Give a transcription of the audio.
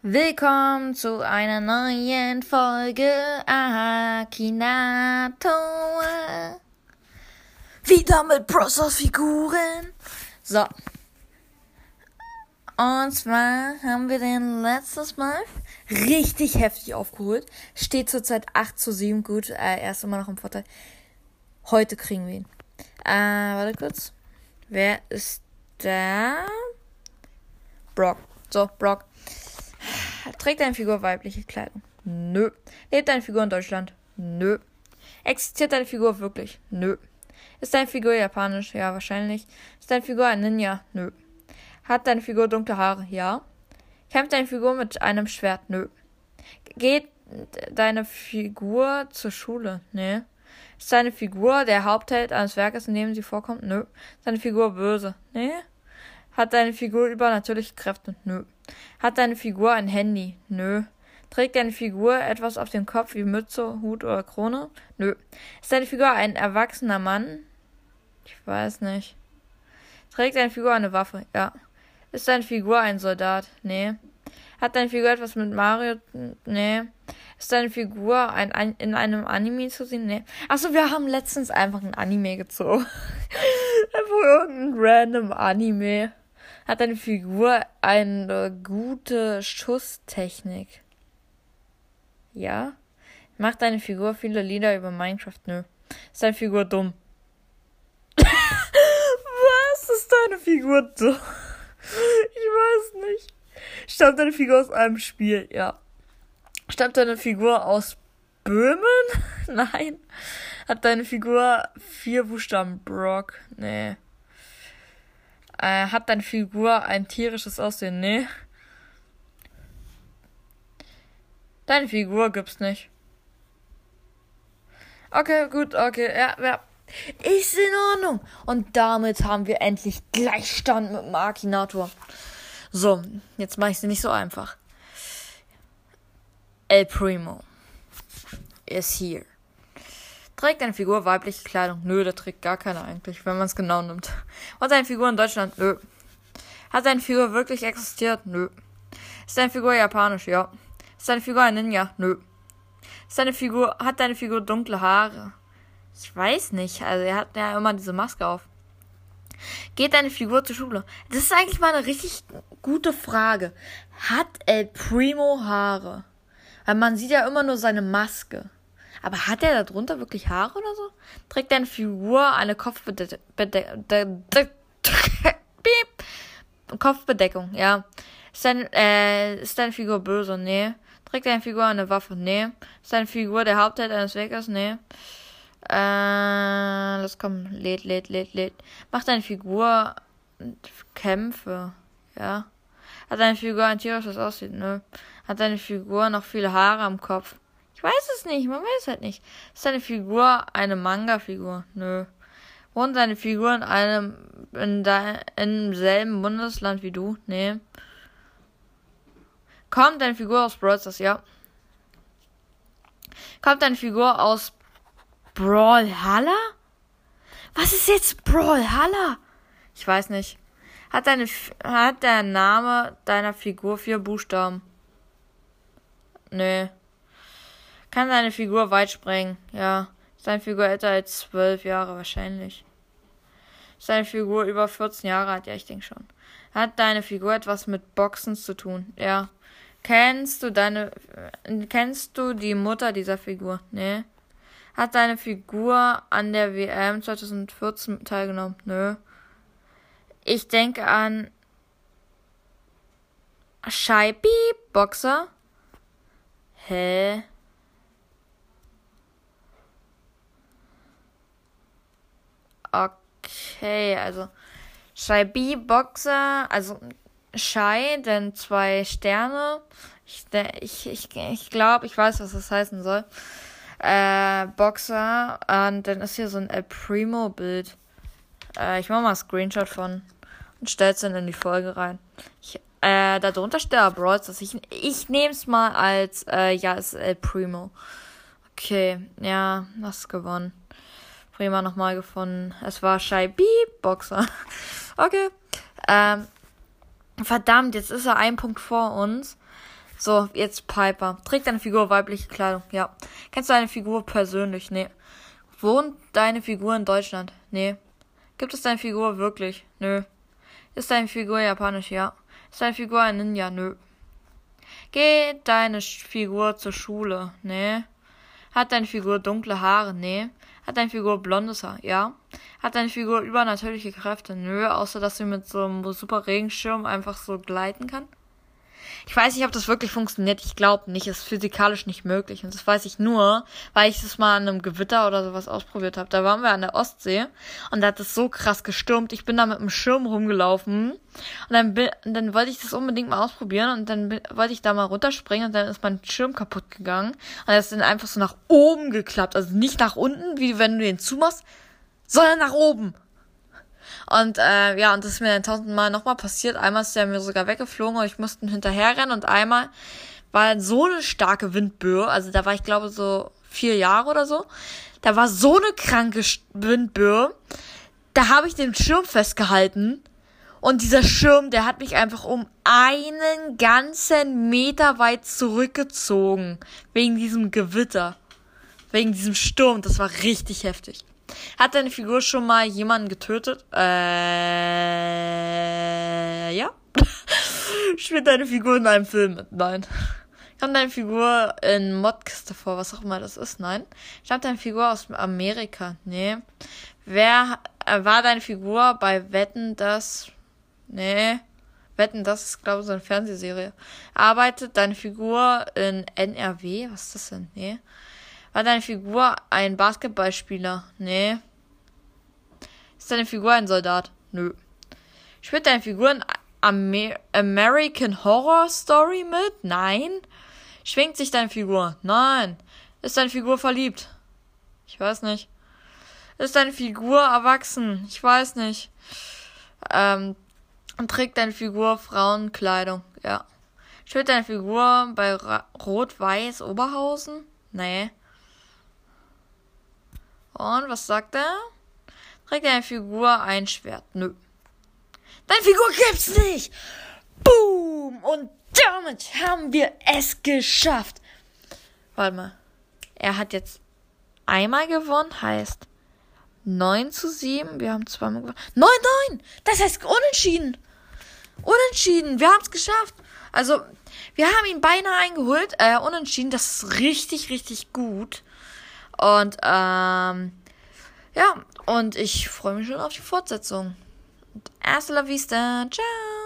Willkommen zu einer neuen Folge Akinator. Wieder mit Browser-Figuren. So. Und zwar haben wir den letztes Mal richtig heftig aufgeholt. Steht zurzeit 8 zu 7 gut. Äh, er ist immer noch im Vorteil. Heute kriegen wir ihn. Äh, warte kurz. Wer ist da? Brock. So, Brock. Trägt deine Figur weibliche Kleidung? Nö. Lebt deine Figur in Deutschland? Nö. Existiert deine Figur wirklich? Nö. Ist deine Figur japanisch? Ja, wahrscheinlich. Ist deine Figur ein Ninja? Nö. Hat deine Figur dunkle Haare? Ja. Kämpft deine Figur mit einem Schwert? Nö. Geht deine Figur zur Schule? Nee. Ist deine Figur der Hauptheld eines Werkes, in dem sie vorkommt? Nö. Ist deine Figur böse? Nee. Hat deine Figur übernatürliche Kräfte? Nö. Hat deine Figur ein Handy? Nö. Trägt deine Figur etwas auf dem Kopf wie Mütze, Hut oder Krone? Nö. Ist deine Figur ein erwachsener Mann? Ich weiß nicht. Trägt deine Figur eine Waffe? Ja. Ist deine Figur ein Soldat? Nee. Hat deine Figur etwas mit Mario? Nee. Ist deine Figur ein, in einem Anime zu sehen? Nee. Achso, wir haben letztens einfach ein Anime gezogen. einfach irgendein random Anime. Hat deine Figur eine gute Schusstechnik? Ja. Macht deine Figur viele Lieder über Minecraft? Nö. Ist deine Figur dumm? Was ist deine Figur dumm? Ich weiß nicht. Stammt deine Figur aus einem Spiel? Ja. Stammt deine Figur aus Böhmen? Nein. Hat deine Figur vier Buchstaben? Brock? Nee. Äh, hat deine Figur ein tierisches Aussehen? Nee. Deine Figur gibt's nicht. Okay, gut, okay, ja, ja. Ist in Ordnung. Und damit haben wir endlich Gleichstand mit dem Akinator. So, jetzt mache ich sie nicht so einfach. El Primo is here. Trägt eine Figur weibliche Kleidung? Nö, der trägt gar keine eigentlich, wenn man es genau nimmt. Hat eine Figur in Deutschland? Nö. Hat eine Figur wirklich existiert? Nö. Ist deine Figur japanisch? Ja. Ist deine Figur ein Ninja? Nö. Ist deine Figur, hat deine Figur dunkle Haare? Ich weiß nicht. Also er hat ja immer diese Maske auf. Geht deine Figur zur Schule? Das ist eigentlich mal eine richtig gute Frage. Hat El Primo Haare? Weil man sieht ja immer nur seine Maske. Aber hat er da drunter wirklich Haare oder so? Trägt deine Figur eine Kopfbedeckung? Kopfbedeckung, ja. Ist, dein, äh, ist deine Figur böse? Nee. Trägt deine Figur eine Waffe? Nee. Ist deine Figur der Hauptheld eines Weges? Nee. Äh, los komm, lädt, lädt, lädt, lädt. Macht deine Figur Kämpfe? Ja. Hat deine Figur ein tierisches Aussehen? Nö. Hat deine Figur noch viele Haare am Kopf? Ich weiß es nicht, man weiß halt nicht. Ist deine Figur eine Manga-Figur? Nö. Wohnt deine Figur in einem, in im selben Bundesland wie du? Nee. Kommt deine Figur aus Brawl Stars? Ja. Kommt deine Figur aus Brawlhalla? Was ist jetzt Brawlhalla? Ich weiß nicht. Hat deine, hat der Name deiner Figur vier Buchstaben? Nee. Kann deine Figur weit sprengen? Ja. Ist deine Figur älter als zwölf Jahre? Wahrscheinlich. Ist deine Figur über 14 Jahre alt? Ja, ich denke schon. Hat deine Figur etwas mit Boxen zu tun? Ja. Kennst du deine, kennst du die Mutter dieser Figur? Nee. Hat deine Figur an der WM 2014 teilgenommen? Nö. Ich denke an Scheibi Boxer. Hä? Okay, also Scheibi Boxer, also Schei, denn zwei Sterne. Ich, ich, ich, ich glaube, ich weiß, was das heißen soll. Äh, Boxer. Und dann ist hier so ein El Primo-Bild. Äh, ich mache mal einen Screenshot von und stell's dann in die Folge rein. Ich, äh, darunter steht da Brawl dass Ich, ich es mal als, äh, ja, ist El Primo. Okay, ja, hast gewonnen. Jemand nochmal gefunden. Es war Shy Beep Boxer. okay. Ähm, verdammt, jetzt ist er ein Punkt vor uns. So, jetzt Piper. Trägt deine Figur weibliche Kleidung? Ja. Kennst du deine Figur persönlich? Nee. Wohnt deine Figur in Deutschland? Nee. Gibt es deine Figur wirklich? Nö. Ist deine Figur japanisch? Ja. Ist deine Figur ein Ninja? Nö. Geht deine Figur zur Schule? Nee. Hat deine Figur dunkle Haare? Nee. Hat deine Figur blondes Haar? Ja. Hat deine Figur übernatürliche Kräfte? Nö, außer dass sie mit so einem super Regenschirm einfach so gleiten kann. Ich weiß nicht, ob das wirklich funktioniert. Ich glaube nicht. Es ist physikalisch nicht möglich. Und das weiß ich nur, weil ich das mal an einem Gewitter oder sowas ausprobiert habe. Da waren wir an der Ostsee und da hat es so krass gestürmt. Ich bin da mit einem Schirm rumgelaufen und dann, bin, dann wollte ich das unbedingt mal ausprobieren und dann bin, wollte ich da mal runterspringen und dann ist mein Schirm kaputt gegangen und er ist dann einfach so nach oben geklappt. Also nicht nach unten, wie wenn du den zumachst, sondern nach oben. Und äh, ja, und das ist mir dann tausendmal nochmal passiert. Einmal ist der mir sogar weggeflogen und ich musste hinterherrennen und einmal war so eine starke Windböe, also da war ich glaube so vier Jahre oder so. Da war so eine kranke Windböe. Da habe ich den Schirm festgehalten. Und dieser Schirm, der hat mich einfach um einen ganzen Meter weit zurückgezogen. Wegen diesem Gewitter. Wegen diesem Sturm. Das war richtig heftig. Hat deine Figur schon mal jemanden getötet? Äh, ja. Spielt deine Figur in einem Film mit? Nein. Kommt deine Figur in Modkiste vor, was auch immer das ist? Nein. Stammt deine Figur aus Amerika? Nee. Wer äh, war deine Figur bei Wetten, das? Nee. Wetten, das ist, glaube ich, so eine Fernsehserie. Arbeitet deine Figur in NRW? Was ist das denn? Nee. War deine Figur ein Basketballspieler? Nee. Ist deine Figur ein Soldat? Nö. Spielt deine Figur in Amer American Horror Story mit? Nein. Schwingt sich deine Figur? Nein. Ist deine Figur verliebt? Ich weiß nicht. Ist deine Figur erwachsen? Ich weiß nicht. Ähm, trägt deine Figur Frauenkleidung? Ja. Spielt deine Figur bei Rot-Weiß Oberhausen? Nee. Und was sagt er? Trägt deine Figur ein Schwert? Nö. Deine Figur gibt's nicht! Boom! Und damit haben wir es geschafft. Warte mal. Er hat jetzt einmal gewonnen, heißt 9 zu 7. Wir haben zweimal gewonnen. 9, 9! Das heißt unentschieden. Unentschieden. Wir haben es geschafft. Also, wir haben ihn beinahe eingeholt. Äh, unentschieden. Das ist richtig, richtig gut. Und ähm, ja, und ich freue mich schon auf die Fortsetzung. Hasta la vista. Ciao.